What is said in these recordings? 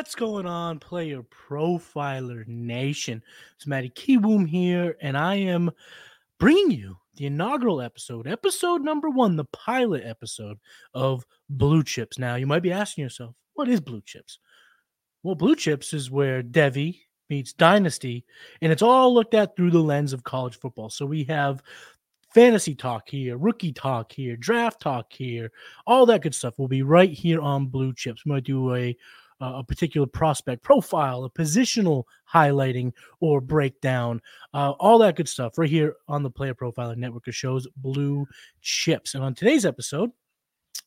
What's going on, player profiler nation? It's Matty Kiwoom here, and I am bringing you the inaugural episode, episode number one, the pilot episode of Blue Chips. Now, you might be asking yourself, what is Blue Chips? Well, Blue Chips is where Devy meets Dynasty, and it's all looked at through the lens of college football. So we have fantasy talk here, rookie talk here, draft talk here, all that good stuff will be right here on Blue Chips. We might do a a particular prospect profile, a positional highlighting or breakdown, uh, all that good stuff right here on the Player Profiler Network of shows, Blue Chips. And on today's episode,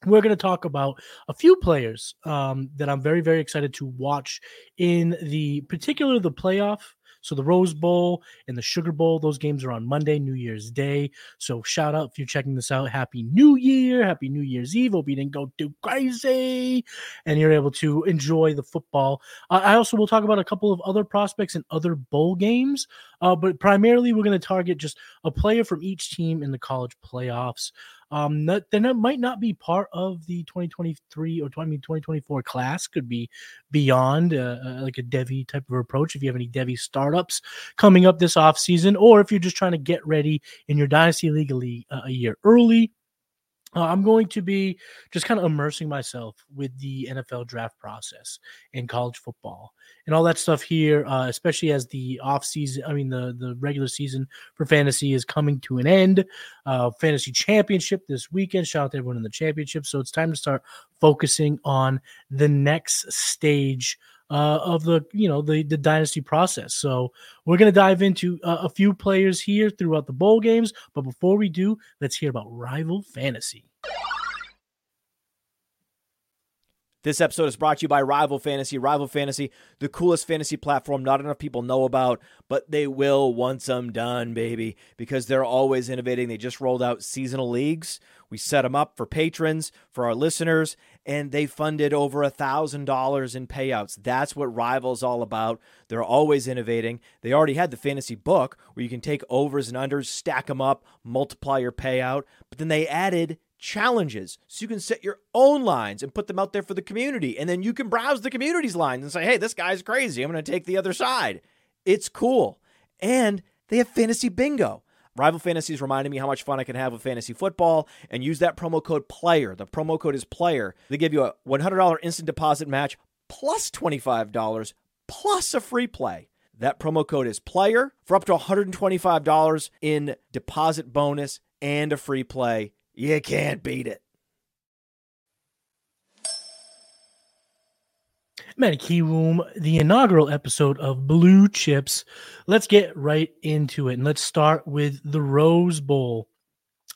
we're going to talk about a few players um, that I'm very, very excited to watch in the particular the playoff so the Rose Bowl and the Sugar Bowl, those games are on Monday, New Year's Day. So shout out if you're checking this out. Happy New Year, Happy New Year's Eve. Hope you didn't go too crazy and you're able to enjoy the football. Uh, I also will talk about a couple of other prospects and other bowl games, uh, but primarily we're going to target just a player from each team in the college playoffs um, that then it might not be part of the 2023 or 20, 2024 class. Could be beyond uh, uh, like a Devy type of approach. If you have any Devy startups coming up this off season, or if you're just trying to get ready in your dynasty league a, uh, a year early, uh, I'm going to be just kind of immersing myself with the NFL draft process in college football and all that stuff here, uh, especially as the off season, I mean, the, the regular season for fantasy is coming to an end. Uh, fantasy championship this weekend. Shout out to everyone in the championship. So it's time to start focusing on the next stage uh, of the you know the the dynasty process. So we're gonna dive into uh, a few players here throughout the bowl games. But before we do, let's hear about Rival Fantasy. This episode is brought to you by Rival Fantasy. Rival Fantasy, the coolest fantasy platform not enough people know about, but they will once I'm done, baby, because they're always innovating. They just rolled out seasonal leagues. We set them up for patrons, for our listeners, and they funded over a thousand dollars in payouts. That's what Rival's all about. They're always innovating. They already had the fantasy book where you can take overs and unders, stack them up, multiply your payout, but then they added challenges so you can set your own lines and put them out there for the community. And then you can browse the community's lines and say, hey, this guy's crazy. I'm going to take the other side. It's cool. And they have fantasy bingo. Rival Fantasies reminded me how much fun I can have with fantasy football and use that promo code PLAYER. The promo code is PLAYER. They give you a $100 instant deposit match plus $25 plus a free play. That promo code is PLAYER for up to $125 in deposit bonus and a free play. You can't beat it. Man, Kiwoom, the inaugural episode of Blue Chips. Let's get right into it. And let's start with the Rose Bowl.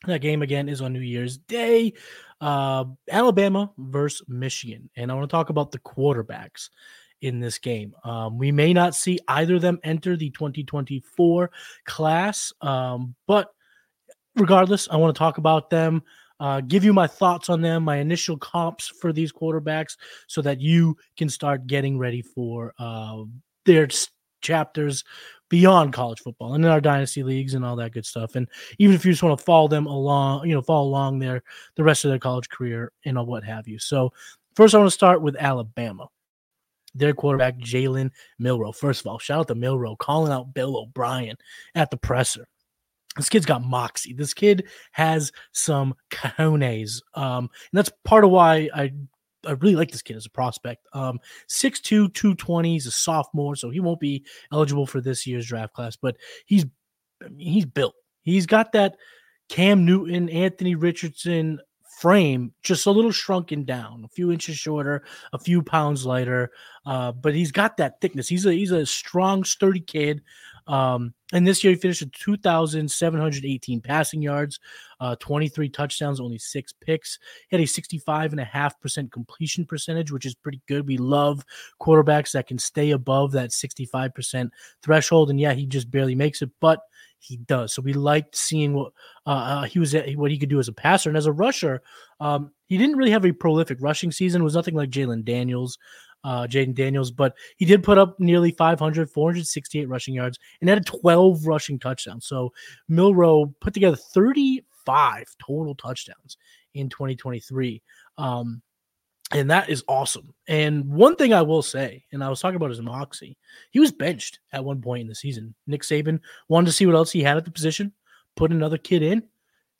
That game again is on New Year's Day. Uh, Alabama versus Michigan. And I want to talk about the quarterbacks in this game. Um, we may not see either of them enter the 2024 class, um, but regardless, I want to talk about them, uh, give you my thoughts on them, my initial comps for these quarterbacks, so that you can start getting ready for uh, their chapters beyond college football and in our dynasty leagues and all that good stuff. And even if you just want to follow them along, you know, follow along their the rest of their college career and what have you. So first, I want to start with Alabama. Their quarterback, Jalen Milroe. First of all, shout out to Milrow calling out Bill O'Brien at the presser this kid's got moxie. This kid has some cojones. Um, and that's part of why I I really like this kid as a prospect. Um, 6'2, 220. He's a sophomore, so he won't be eligible for this year's draft class, but he's he's built. He's got that Cam Newton, Anthony Richardson frame, just a little shrunken down, a few inches shorter, a few pounds lighter. Uh, but he's got that thickness. He's a he's a strong, sturdy kid. Um, and this year he finished at 2,718 passing yards, uh, 23 touchdowns, only six picks. He had a 65.5% completion percentage, which is pretty good. We love quarterbacks that can stay above that 65% threshold. And yeah, he just barely makes it, but he does. So we liked seeing what uh, uh he was what he could do as a passer and as a rusher. Um, he didn't really have a prolific rushing season. It was nothing like Jalen Daniels uh, Jayden Daniels, but he did put up nearly 500, 468 rushing yards and had 12 rushing touchdowns. So Milroe put together 35 total touchdowns in 2023. Um, and that is awesome. And one thing I will say, and I was talking about his moxie, he was benched at one point in the season. Nick Saban wanted to see what else he had at the position, put another kid in,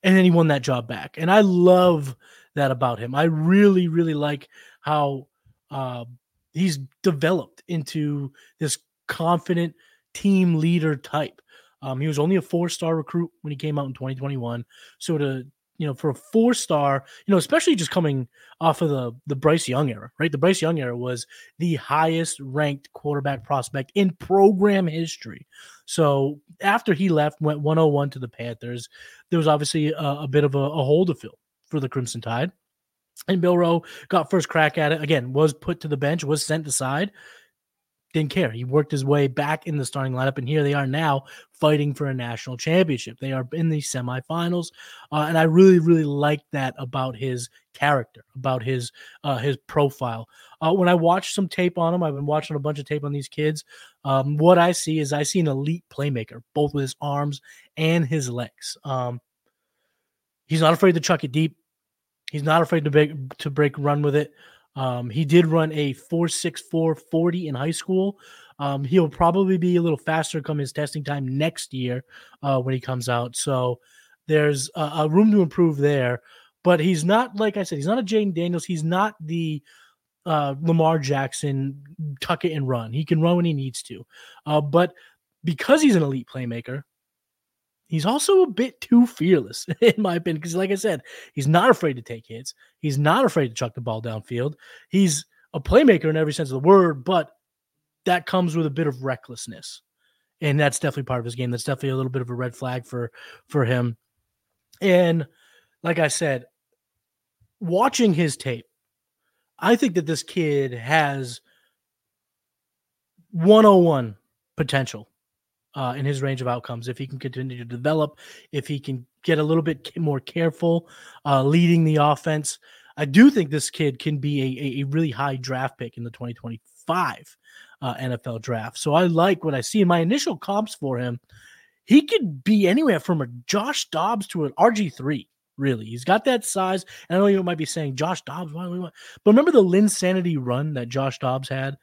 and then he won that job back. And I love that about him. I really, really like how uh, he's developed into this confident team leader type. Um, he was only a four star recruit when he came out in 2021. So to you know, for a four star, you know, especially just coming off of the the Bryce Young era, right? The Bryce Young era was the highest ranked quarterback prospect in program history. So after he left, went 101 to the Panthers, there was obviously a, a bit of a, a hole to fill for the Crimson Tide. And Milroe got first crack at it. Again, was put to the bench, was sent aside didn't care. He worked his way back in the starting lineup, and here they are now fighting for a national championship. They are in the semifinals, uh, and I really, really like that about his character, about his uh, his profile. Uh, when I watch some tape on him, I've been watching a bunch of tape on these kids. Um, what I see is I see an elite playmaker, both with his arms and his legs. Um, he's not afraid to chuck it deep. He's not afraid to break to break run with it. Um, he did run a 464 40 in high school. Um, he'll probably be a little faster come his testing time next year uh, when he comes out. So there's a, a, room to improve there. But he's not, like I said, he's not a Jayden Daniels. He's not the uh, Lamar Jackson tuck it and run. He can run when he needs to. Uh, but because he's an elite playmaker, He's also a bit too fearless, in my opinion, because, like I said, he's not afraid to take hits. He's not afraid to chuck the ball downfield. He's a playmaker in every sense of the word, but that comes with a bit of recklessness, and that's definitely part of his game. That's definitely a little bit of a red flag for for him. And like I said, watching his tape, I think that this kid has 101 potential uh, in his range of outcomes. If he can continue to develop, if he can get a little bit more careful uh, leading the offense, I do think this kid can be a, a really high draft pick in the 2025 uh, NFL draft. So I like what I see in my initial comps for him. He could be anywhere from a Josh Dobbs to an RG3 really. He's got that size. And I know you might be saying Josh Dobbs, why, why, why? but remember the Linsanity run that Josh Dobbs had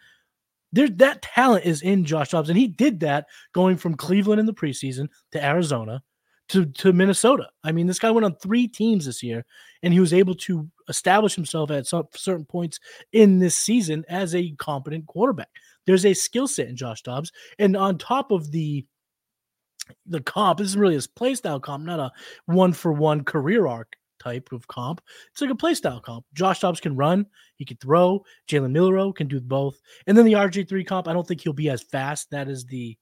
there that talent is in Josh Dobbs, and he did that going from Cleveland in the preseason to Arizona to to Minnesota. I mean, this guy went on three teams this year, and he was able to establish himself at some certain points in this season as a competent quarterback. There's a skill set in Josh Dobbs, and on top of the the comp, this is really his play style comp, not a one for one career arc type of comp. It's like a playstyle comp. Josh Dobbs can run, he can throw. Jalen Milroe can do both. And then the RG3 comp, I don't think he'll be as fast. That is the,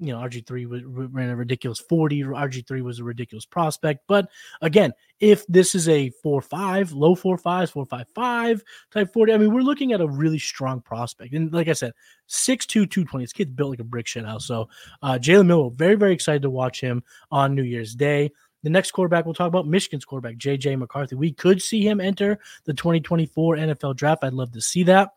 you know, RG3 ran a ridiculous 40. RG3 was a ridiculous prospect. But again, if this is a 4 5, low 4 5s, 4 5 5 type 40, I mean, we're looking at a really strong prospect. And like I said, 6'2, 220. This kid's built like a brick shit house. So uh, Jalen Milroe, very, very excited to watch him on New Year's Day. The next quarterback we'll talk about, Michigan's quarterback, JJ McCarthy. We could see him enter the 2024 NFL draft. I'd love to see that.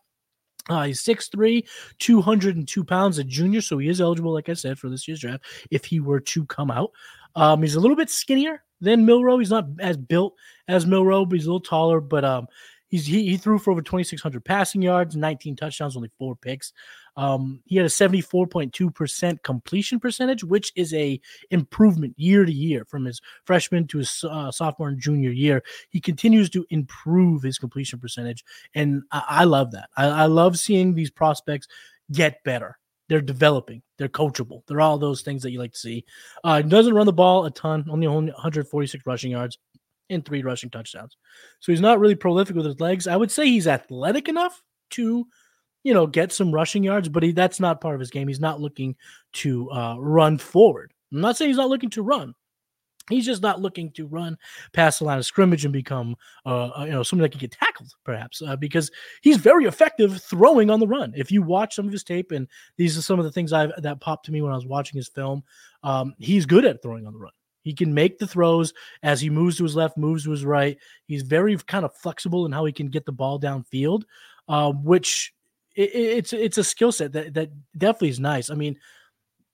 Uh, he's 6'3, 202 pounds, a junior, so he is eligible, like I said, for this year's draft if he were to come out. Um, he's a little bit skinnier than Milroe. He's not as built as Milroe, but he's a little taller. But um, he's he, he threw for over 2,600 passing yards, 19 touchdowns, only four picks. Um, he had a 74.2% completion percentage, which is a improvement year to year from his freshman to his uh, sophomore and junior year. He continues to improve his completion percentage, and I, I love that. I, I love seeing these prospects get better. They're developing. They're coachable. They're all those things that you like to see. Uh, doesn't run the ball a ton, only 146 rushing yards and three rushing touchdowns. So he's not really prolific with his legs. I would say he's athletic enough to you know, get some rushing yards, but he, that's not part of his game. He's not looking to uh, run forward. I'm not saying he's not looking to run. He's just not looking to run past the line of scrimmage and become, uh, uh, you know, somebody that can get tackled, perhaps, uh, because he's very effective throwing on the run. If you watch some of his tape, and these are some of the things I that popped to me when I was watching his film, um, he's good at throwing on the run. He can make the throws as he moves to his left, moves to his right. He's very kind of flexible in how he can get the ball downfield, uh, which it, it's it's a skill set that that definitely is nice. I mean,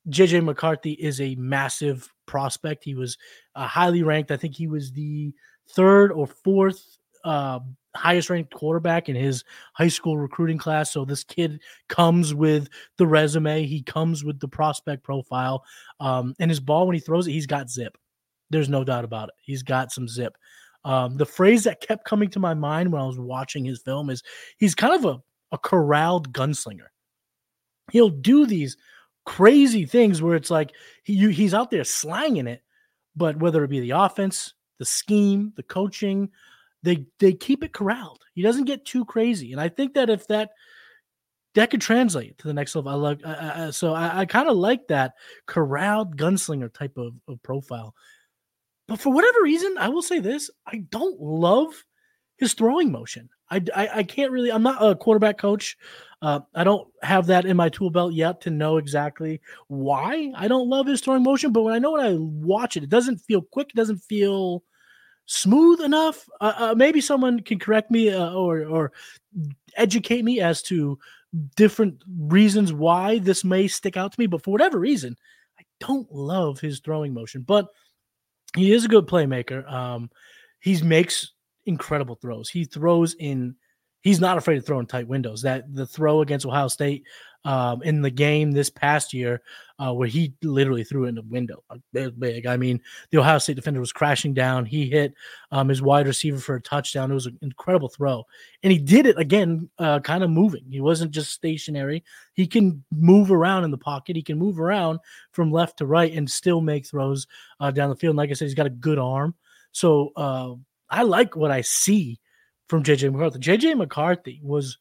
JJ McCarthy is a massive prospect. He was uh, highly ranked. I think he was the third or fourth uh, highest ranked quarterback in his high school recruiting class. So this kid comes with the resume, he comes with the prospect profile. Um, and his ball, when he throws it, he's got zip. There's no doubt about it. He's got some zip. Um, the phrase that kept coming to my mind when I was watching his film is he's kind of a, a corralled gunslinger. He'll do these crazy things where it's like he, he's out there slanging it, but whether it be the offense, the scheme, the coaching, they they keep it corralled. He doesn't get too crazy, and I think that if that that could translate to the next level, I uh, so I, I kind of like that corralled gunslinger type of, of profile. But for whatever reason, I will say this: I don't love his throwing motion. I, I, I can't really. I'm not a quarterback coach. Uh, I don't have that in my tool belt yet to know exactly why I don't love his throwing motion. But when I know when I watch it, it doesn't feel quick. It doesn't feel smooth enough. Uh, uh, maybe someone can correct me uh, or or educate me as to different reasons why this may stick out to me. But for whatever reason, I don't love his throwing motion. But he is a good playmaker. Um, he makes incredible throws. He throws in he's not afraid to throw in tight windows. That the throw against Ohio State um, in the game this past year, uh, where he literally threw it in the window, big. I mean, the Ohio State defender was crashing down. He hit um, his wide receiver for a touchdown. It was an incredible throw, and he did it again, uh, kind of moving. He wasn't just stationary. He can move around in the pocket. He can move around from left to right and still make throws uh, down the field. And like I said, he's got a good arm. So uh, I like what I see from JJ McCarthy. JJ McCarthy was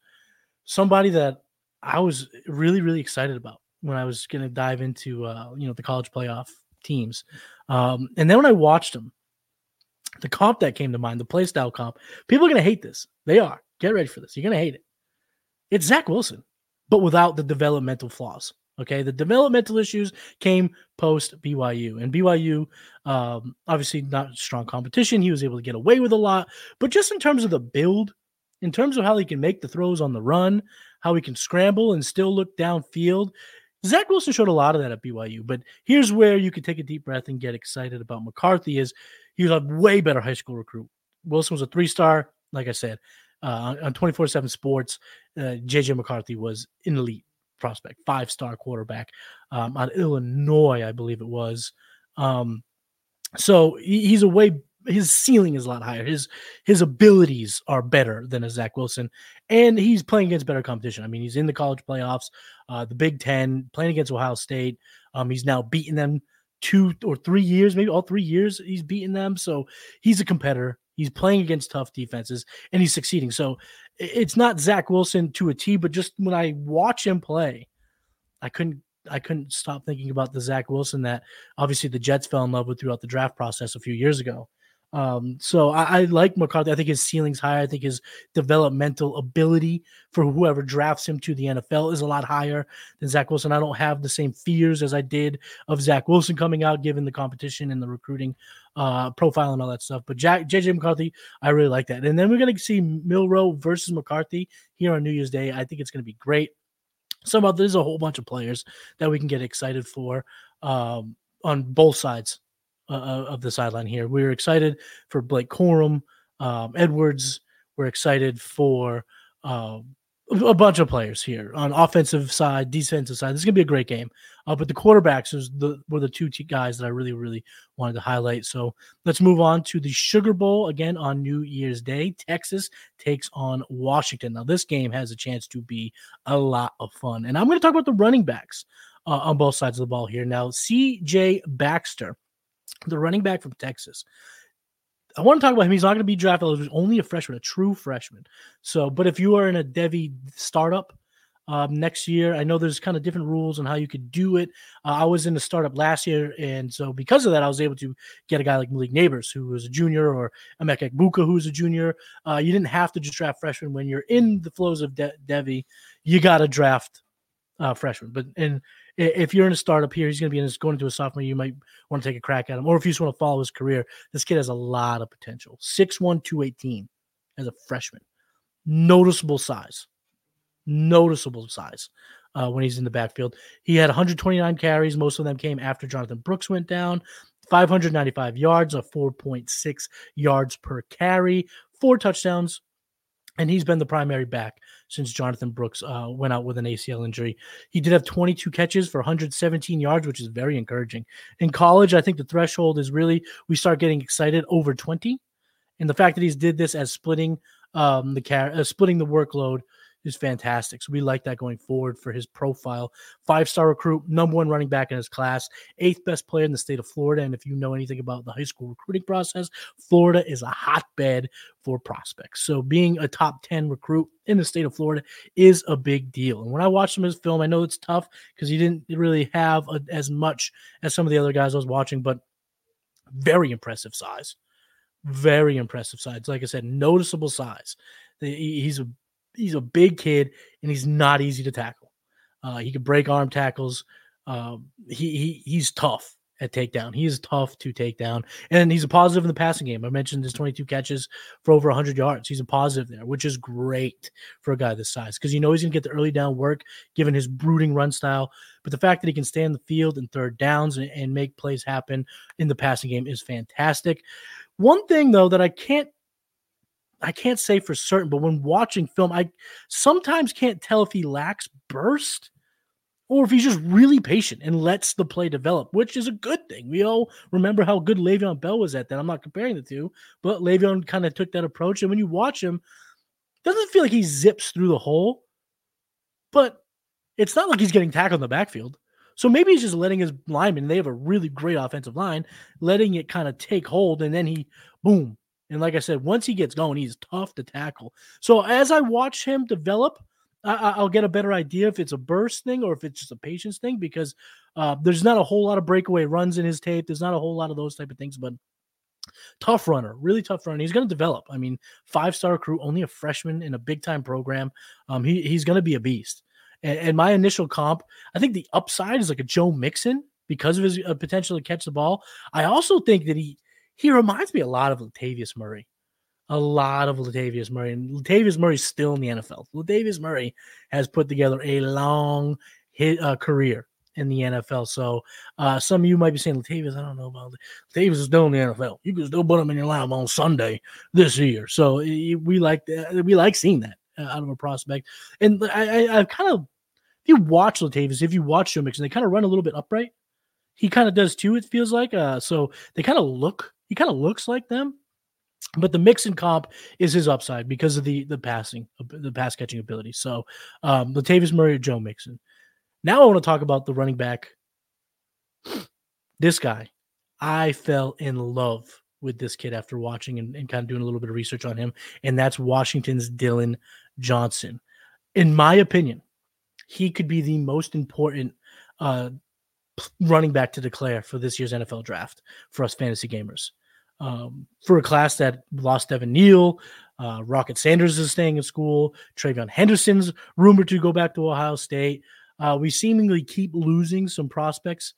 somebody that I was really, really excited about when I was going to dive into, uh, you know, the college playoff teams. Um, and then when I watched him, the comp that came to mind, the play style comp, people are going to hate this. They are. Get ready for this. You're going to hate it. It's Zach Wilson, but without the developmental flaws. Okay, the developmental issues came post BYU, and BYU, um, obviously not strong competition. He was able to get away with a lot, but just in terms of the build, in terms of how he can make the throws on the run, how he can scramble and still look downfield, Zach Wilson showed a lot of that at BYU. But here's where you can take a deep breath and get excited about McCarthy: is he was a way better high school recruit. Wilson was a three star, like I said, uh, on 24 7 sports. Uh, JJ McCarthy was an elite prospect, five star quarterback um, on Illinois, I believe it was. Um, so he, he's a way his ceiling is a lot higher. His his abilities are better than a Zach Wilson, and he's playing against better competition. I mean, he's in the college playoffs, uh, the Big Ten, playing against Ohio State. Um, he's now beaten them two or three years, maybe all three years. He's beaten them, so he's a competitor. He's playing against tough defenses and he's succeeding. So it's not Zach Wilson to a T, but just when I watch him play, I couldn't I couldn't stop thinking about the Zach Wilson that obviously the Jets fell in love with throughout the draft process a few years ago. Um, so I, I, like McCarthy. I think his ceiling's higher. I think his developmental ability for whoever drafts him to the NFL is a lot higher than Zach Wilson. I don't have the same fears as I did of Zach Wilson coming out, given the competition and the recruiting uh, profile and all that stuff. But Jack, JJ McCarthy, I really like that. And then we're going to see Milroe versus McCarthy here on New Year's Day. I think it's going to be great. Some there's a whole bunch of players that we can get excited for um, on both sides uh, of the sideline here. We're excited for Blake Corum, um, Edwards. We're excited for uh, a bunch of players here on offensive side, defensive side. This is gonna be a great game. Uh, but the quarterbacks is the were the two guys that I really, really wanted to highlight. So let's move on to the Sugar Bowl again on New Year's Day. Texas takes on Washington. Now this game has a chance to be a lot of fun, and I'm going to talk about the running backs uh, on both sides of the ball here. Now, C.J. Baxter the running back from Texas. I want to talk about him. He's not going to be drafted. He's only a freshman, a true freshman. So, but if you are in a Devy startup um, next year, I know there's kind of different rules on how you could do it. Uh, I was in a startup last year, and so because of that, I was able to get a guy like Malik Nabers, who was a junior, or Emeka who was a junior. Uh, you didn't have to just draft freshmen when you're in the flows of De- Devy. You got to draft uh, freshmen. But and if you're in a startup here, he's going to be in his, going into a sophomore. You might want to take a crack at him, or if you just want to follow his career, this kid has a lot of potential. 6'1", 218 as a freshman, noticeable size, noticeable size. Uh, when he's in the backfield, he had 129 carries. Most of them came after Jonathan Brooks went down. 595 yards, a 4.6 yards per carry, four touchdowns, and he's been the primary back since Jonathan Brooks uh, went out with an ACL injury. He did have 22 catches for 117 yards, which is very encouraging. In college, I think the threshold is really we start getting excited over 20, and the fact that he's did this as splitting um, the car- uh, splitting the workload is fantastic. So we like that going forward for his profile. Five star recruit, number one running back in his class, eighth best player in the state of Florida. And if you know anything about the high school recruiting process, Florida is a hotbed for prospects. So being a top 10 recruit in the state of Florida is a big deal. And when I watched him in his film, I know it's tough because he didn't really have a, as much as some of the other guys I was watching, but very impressive size. Very impressive size. Like I said, noticeable size. He's a he's a big kid and he's not easy to tackle. Uh, he can break arm tackles. Um, he, he he's tough at takedown. He is tough to take down, and he's a positive in the passing game. I mentioned his 22 catches for over 100 yards. He's a positive there, which is great for a guy this size because you know he's going to get the early down work given his brooding run style. But the fact that he can stay in the field and third downs and, and make plays happen in the passing game is fantastic. One thing though that I can't I can't say for certain, but when watching film, I sometimes can't tell if he lacks burst or if he's just really patient and lets the play develop, which is a good thing. We all remember how good Le'Veon Bell was at that. I'm not comparing the two, but Le'Veon kind of took that approach. And when you watch him, doesn't feel like he zips through the hole, but it's not like he's getting tackled in the backfield. So maybe he's just letting his linemen, they have a really great offensive line, letting it kind of take hold, and then he boom, and like I said, once he gets going, he's tough to tackle. So as I watch him develop, I, will get a better idea if it's a burst thing or if it's just a patience thing because uh, there's not a whole lot of breakaway runs in his tape. There's not a whole lot of those type of things, but tough runner, really tough runner. He's going to develop. I mean, five star recruit, only a freshman in a big time program. Um, he, he's going to be a beast. And, and, my initial comp, I think the upside is like a Joe Mixon because of his uh, potential to catch the ball. I also think that he he reminds me a lot of Latavius Murray. A lot of Latavius Murray. And Latavius Murray's still in the NFL. Latavius Murray has put together a long hit, uh, career in the NFL. So uh, some of you might be saying, Latavius, I don't know about Latavius is still in the NFL. You can still put him in your lineup on Sunday this year. So we like that. We like seeing that uh, out of a prospect. And I, I, I kind of, if you watch Latavius, if you watch Joe Mixon, they kind of run a little bit upright. He kind of does too, it feels like. Uh, so they kind of look he kind of looks like them, but the Mixon comp is his upside because of the the passing, the pass catching ability. So, um, Latavius Murray or Joe Mixon. Now I want to talk about the running back. This guy, I fell in love with this kid after watching and, and kind of doing a little bit of research on him, and that's Washington's Dillon Johnson. In my opinion, he could be the most important uh, running back to declare for this year's NFL draft for us fantasy gamers. Um, for a class that lost Evan Neal, uh, Rocket Sanders is staying in school, TreVeyon Henderson's rumored to go back to Ohio State. Uh, we seemingly keep losing some prospects.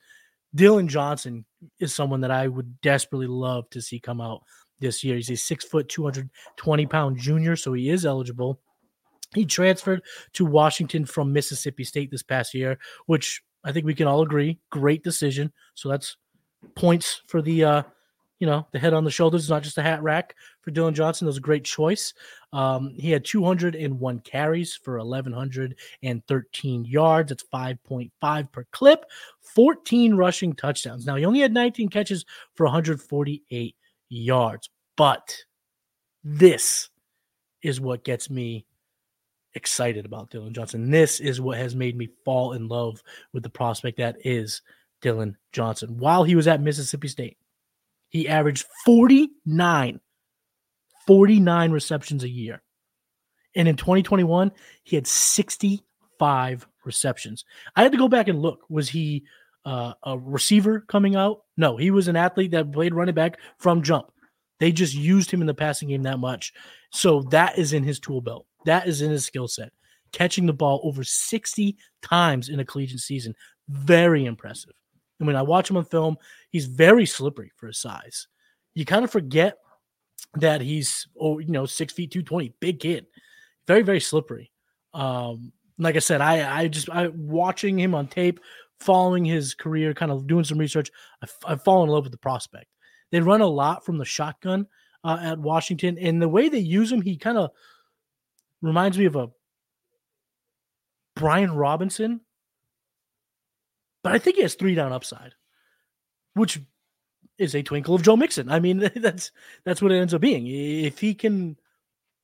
Dillon Johnson is someone that I would desperately love to see come out this year. He's a six foot, 220 pound junior, so he is eligible. He transferred to Washington from Mississippi State this past year, which I think we can all agree, great decision. So that's points for the uh, you know, the head on the shoulders, is not just a hat rack for Dillon Johnson. That was a great choice. Um, he had 201 carries for 1,113 yards. That's 5.5 per clip, 14 rushing touchdowns. Now, he only had 19 catches for 148 yards, but this is what gets me excited about Dillon Johnson. This is what has made me fall in love with the prospect that is Dillon Johnson. While he was at Mississippi State, he averaged 49, 49 receptions a year. And in 2021, he had 65 receptions. I had to go back and look. Was he uh, a receiver coming out? No, he was an athlete that played running back from jump. They just used him in the passing game that much. So that is in his tool belt. That is in his skill set. Catching the ball over 60 times in a collegiate season. Very impressive. And when I watch him on film, he's very slippery for his size. You kind of forget that he's, oh, you know, six feet, 220, big kid. Very, very slippery. Um, like I said, I, I just, I watching him on tape, following his career, kind of doing some research, I, I fall in love with the prospect. They run a lot from the shotgun uh, at Washington. And the way they use him, he kind of reminds me of a Brian Robinson, but I think he has three down upside, which is a twinkle of Joe Mixon. I mean, that's that's what it ends up being. If he can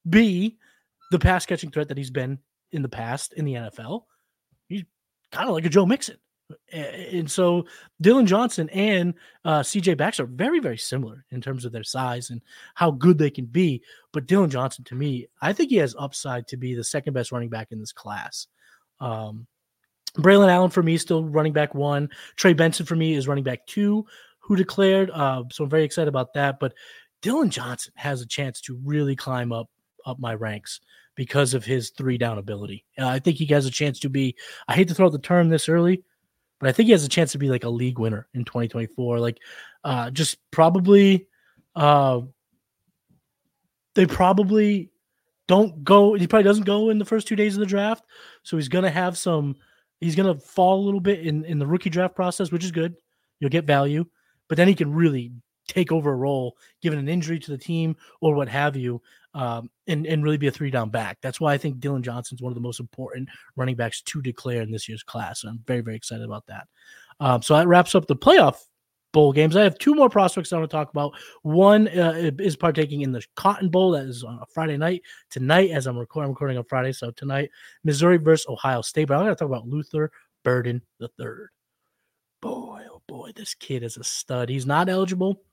be the pass catching threat that he's been in the past in the NFL, he's kind of like a Joe Mixon. And so Dillon Johnson and uh, CJ Baxter are very, very similar in terms of their size and how good they can be. But Dillon Johnson, to me, I think he has upside to be the second best running back in this class. Um, Braelon Allen for me still running back one. Trey Benson for me is running back two, who declared. Uh, so I'm very excited about that. But Dillon Johnson has a chance to really climb up up my ranks because of his three down ability. Uh, I think he has a chance to be. I hate to throw out the term this early, but I think he has a chance to be like a league winner in 2024. Like, uh, just probably, uh, they probably don't go. He probably doesn't go in the first two days of the draft, so he's gonna have some. He's gonna fall a little bit in in the rookie draft process, which is good. You'll get value, but then he can really take over a role given an injury to the team or what have you, um, and and really be a three down back. That's why I think Dillon Johnson's one of the most important running backs to declare in this year's class. And I'm very very excited about that. Um, so that wraps up the playoff bowl games. I have two more prospects I want to talk about. One uh, is partaking in the Cotton Bowl that is on a Friday night tonight. As I'm recording, I'm recording on Friday, so tonight Missouri versus Ohio State. But I'm going to talk about Luther Burden the third. Boy, oh boy, this kid is a stud. He's not eligible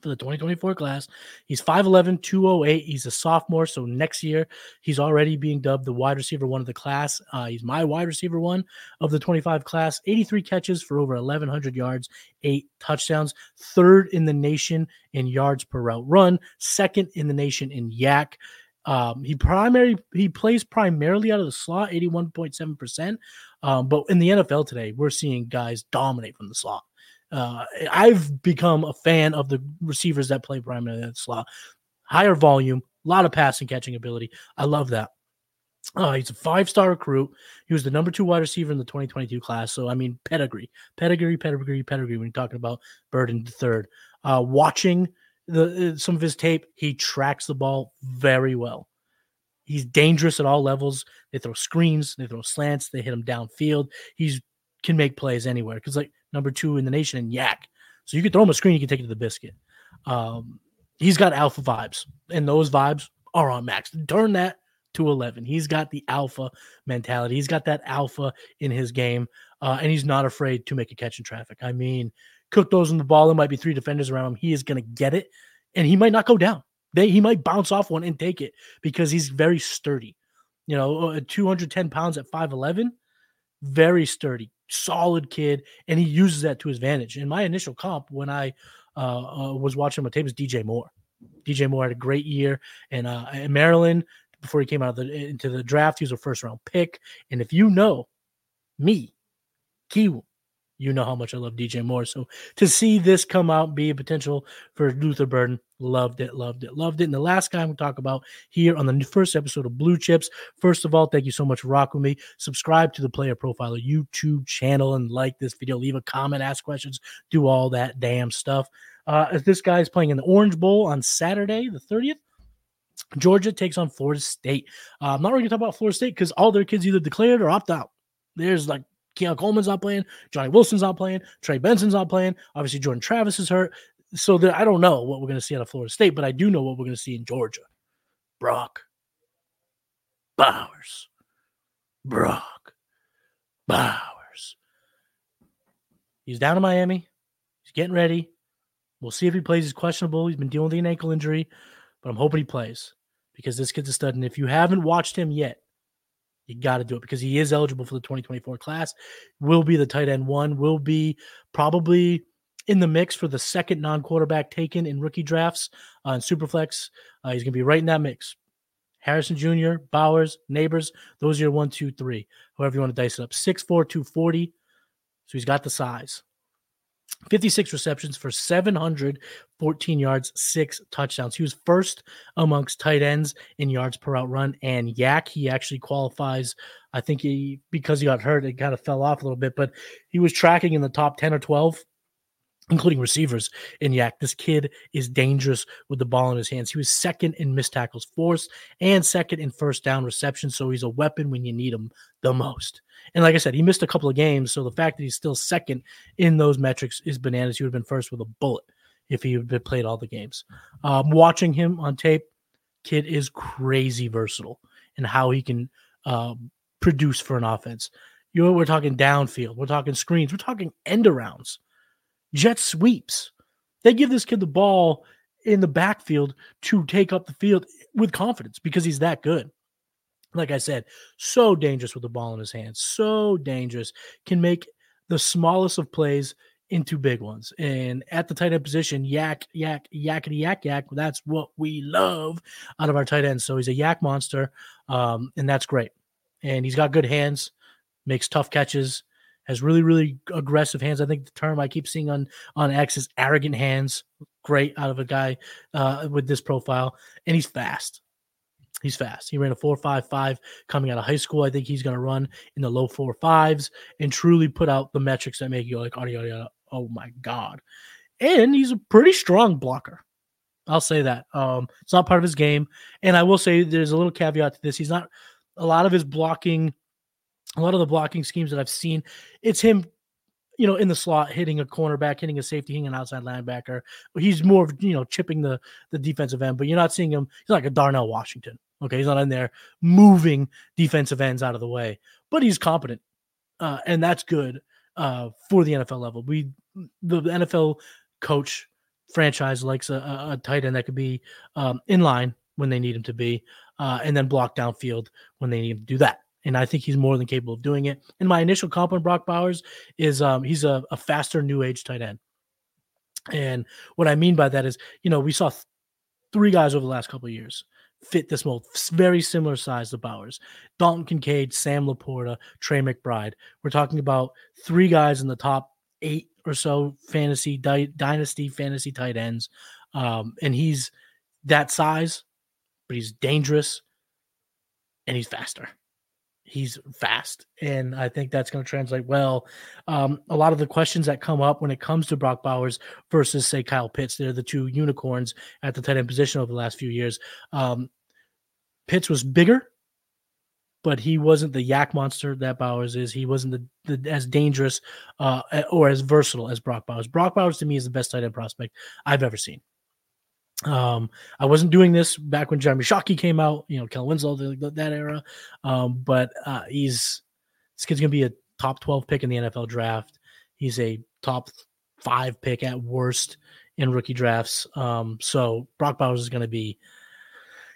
for the 2024 class. He's 5'11, 208. He's a sophomore. So next year, he's already being dubbed the wide receiver one of the class. Uh, he's my wide receiver one of the 25 class. 83 catches for over 1,100 yards, eight touchdowns. Third in the nation in yards per route run. Second in the nation in YAC. Um, he primary he plays primarily out of the slot, 81.7%. Um, but in the NFL today, we're seeing guys dominate from the slot. Uh, I've become a fan of the receivers that play primarily at slot. Higher volume, a lot of passing catching ability. I love that. Uh, he's a five star recruit. He was the number two wide receiver in the 2022 class. So, I mean, pedigree, pedigree, pedigree, pedigree when you're talking about Burden the third. Uh, watching the uh, some of his tape, he tracks the ball very well. He's dangerous at all levels. They throw screens, they throw slants, they hit him downfield. He's can make plays anywhere because like number two in the nation in YAC. So you can throw him a screen, you can take it to the biscuit. Um, he's got alpha vibes, and those vibes are on max. Turn that to 11. He's got the alpha mentality. He's got that alpha in his game, uh, and he's not afraid to make a catch in traffic. I mean, cook those in the ball. There might be three defenders around him. He is going to get it, and he might not go down. They, he might bounce off one and take it because he's very sturdy. You know, uh, 210 pounds at 5'11, very sturdy solid kid, and he uses that to his advantage. And my initial comp, when I uh, uh, was watching my tape, was DJ Moore. DJ Moore had a great year, and uh, in Maryland before he came out the, into the draft, he was a first round pick. And if you know me, Kiwu, you know how much I love DJ Moore. So to see this come out be a potential for Luther Burden, loved it, loved it, loved it. And the last guy we talk about here on the first episode of Blue Chips. First of all, thank you so much for rocking me. Subscribe to the Player Profiler YouTube channel and like this video. Leave a comment, ask questions, do all that damn stuff. Uh, this guy is playing in the Orange Bowl on Saturday, the 30th. Georgia takes on Florida State. Uh, I'm not really going to talk about Florida State because all their kids either declared or opt out. There's like Keon Coleman's not playing. Johnny Wilson's not playing. Trey Benson's not playing. Obviously, Jordan Travis is hurt. So I don't know what we're going to see out of Florida State, but I do know what we're going to see in Georgia. Brock Bowers. Brock Bowers. He's down in Miami. He's getting ready. We'll see if he plays. He's questionable. He's been dealing with an ankle injury, but I'm hoping he plays because this kid's a stud. And if you haven't watched him yet, you got to do it because he is eligible for the 2024 class. Will be the tight end one. Will be probably in the mix for the second non-quarterback taken in rookie drafts on in Superflex. Uh, he's going to be right in that mix. Harrison Jr., Bowers, Nabers, those are your one, two, three. However you want to dice it up. 6'4", 240. So he's got the size. 56 receptions for 714 yards, six touchdowns. He was first amongst tight ends in yards per out run. And YAC, he actually qualifies. I think he, because he got hurt, it kind of fell off a little bit, but he was tracking in the top 10 or 12 including receivers in YAC. This kid is dangerous with the ball in his hands. He was second in missed tackles forced and second in first down reception. So he's a weapon when you need him the most. And like I said, he missed a couple of games. So the fact that he's still second in those metrics is bananas. He would have been first with a bullet if he had played all the games. Um, watching him on tape, kid is crazy versatile in how he can uh, produce for an offense. You know, we're talking downfield, we're talking screens, we're talking end arounds jet sweeps. They give this kid the ball in the backfield to take up the field with confidence because he's that good. Like I said, so dangerous with the ball in his hands, so dangerous, can make the smallest of plays into big ones. And at the tight end position, yak, yak, yakety, yak, yak. That's what we love out of our tight ends. So he's a yak monster, um, and that's great. And he's got good hands, makes tough catches, has really, really aggressive hands. I think the term I keep seeing on on X is arrogant hands. Great out of a guy uh, with this profile, and he's fast. He's fast. He ran a four five five coming out of high school. I think he's going to run in the low four fives and truly put out the metrics that make you like, oh, oh, oh my god. And he's a pretty strong blocker. I'll say that. Um, it's not part of his game, and I will say there's a little caveat to this. He's not a lot of his blocking a lot of the blocking schemes that I've seen, it's him, you know, in the slot, hitting a cornerback, hitting a safety, hitting an outside linebacker. He's more of, you know, chipping the the defensive end, but you're not seeing him. He's like a Darnell Washington. Okay, he's not in there moving defensive ends out of the way, but he's competent, uh, and that's good uh, for the NFL level. We the NFL coach franchise likes a, a tight end that could be um, in line when they need him to be, uh, and then block downfield when they need him to do that and I think he's more than capable of doing it. And my initial comp on Brock Bowers is um, he's a, a, faster new age tight end. And what I mean by that is, you know, we saw th- three guys over the last couple of years fit this mold, very similar size to Bowers. Dalton Kincaid, Sam LaPorta, Trey McBride. We're talking about three guys in the top eight or so fantasy di- dynasty fantasy tight ends. Um, and he's that size, but he's dangerous and he's faster he's fast and i think that's going to translate well. Um, a lot of the questions that come up when it comes to brock bowers versus say kyle pitts they're the two unicorns at the tight end position over the last few years. Um, pitts was bigger but he wasn't the yak monster that bowers is. He wasn't the, the as dangerous uh, or as versatile as brock bowers. Brock bowers to me is the best tight end prospect i've ever seen um, I wasn't doing this back when Jeremy Shockey came out, you know, Kel Winslow, the, that era. Um, but uh, he's this kid's gonna be a top 12 pick in the NFL draft. He's a top five pick at worst in rookie drafts. Um, so Brock Bowers is gonna be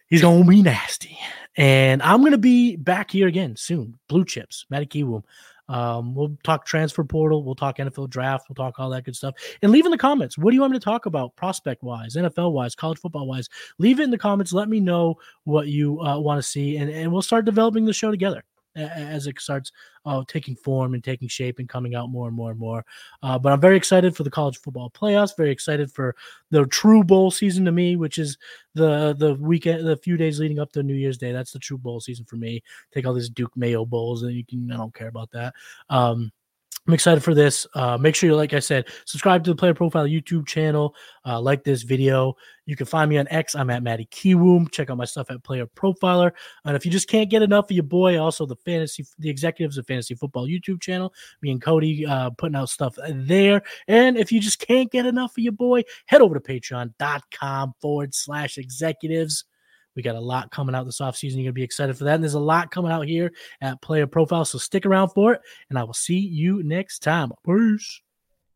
he's gonna be nasty. And I'm gonna be back here again soon. Blue chips, Matty Kiwoom. Um, we'll talk transfer portal, we'll talk NFL draft, we'll talk all that good stuff. And leave in the comments, what do you want me to talk about prospect wise, NFL wise, college football wise? Leave it in the comments. Let me know what you uh, want to see, and, and we'll start developing the show together as it starts uh, taking form and taking shape and coming out more and more and more. Uh, but I'm very excited for the college football playoffs. Very excited for the true bowl season to me, which is the the weekend, the few days leading up to New Year's Day. That's the true bowl season for me. Take all these Duke Mayo bowls, and you can I don't care about that. Um, I'm excited for this. Uh, make sure you, like I said, subscribe to the Player Profile YouTube channel. Uh, like this video. You can find me on X. I'm at Matty Kiwoom. Check out my stuff at Player Profiler. And if you just can't get enough of your boy, also the fantasy, the executives of Fantasy Football YouTube channel, me and Cody uh, putting out stuff there. And if you just can't get enough of your boy, head over to patreon.com forward slash executives. We got a lot coming out this offseason. You're going to be excited for that. And there's a lot coming out here at Player Profile. So stick around for it. And I will see you next time. Peace.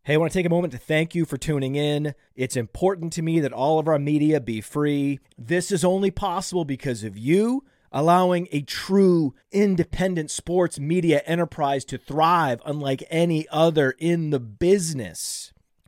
Hey, I want to take a moment to thank you for tuning in. It's important to me that all of our media be free. This is only possible because of you allowing a true independent sports media enterprise to thrive unlike any other in the business.